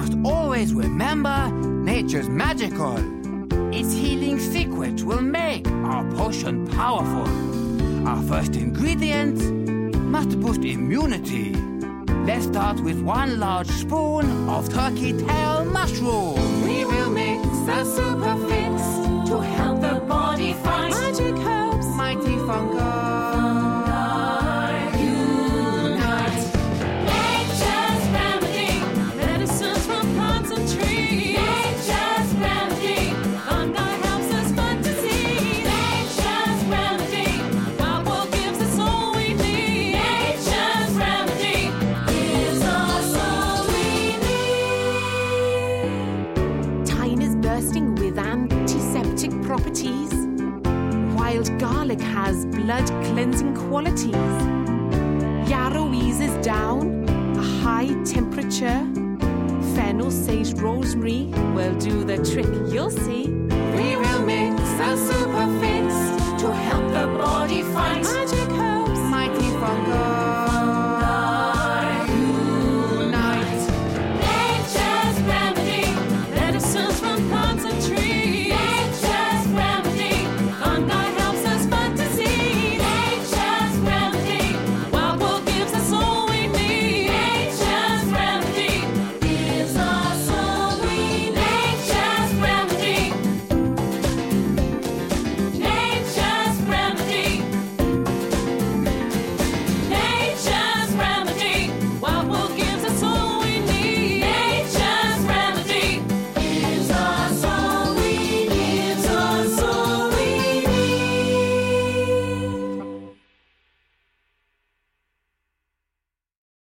must always remember nature's magical. Its healing secret will make our potion powerful. Our first ingredient must boost immunity. Let's start with one large spoon of turkey tail mushroom. We will mix a super with antiseptic properties. Wild garlic has blood cleansing qualities. Yarrow eases down a high temperature. Fennel, sage, rosemary will do the trick, you'll see. We will mix a fix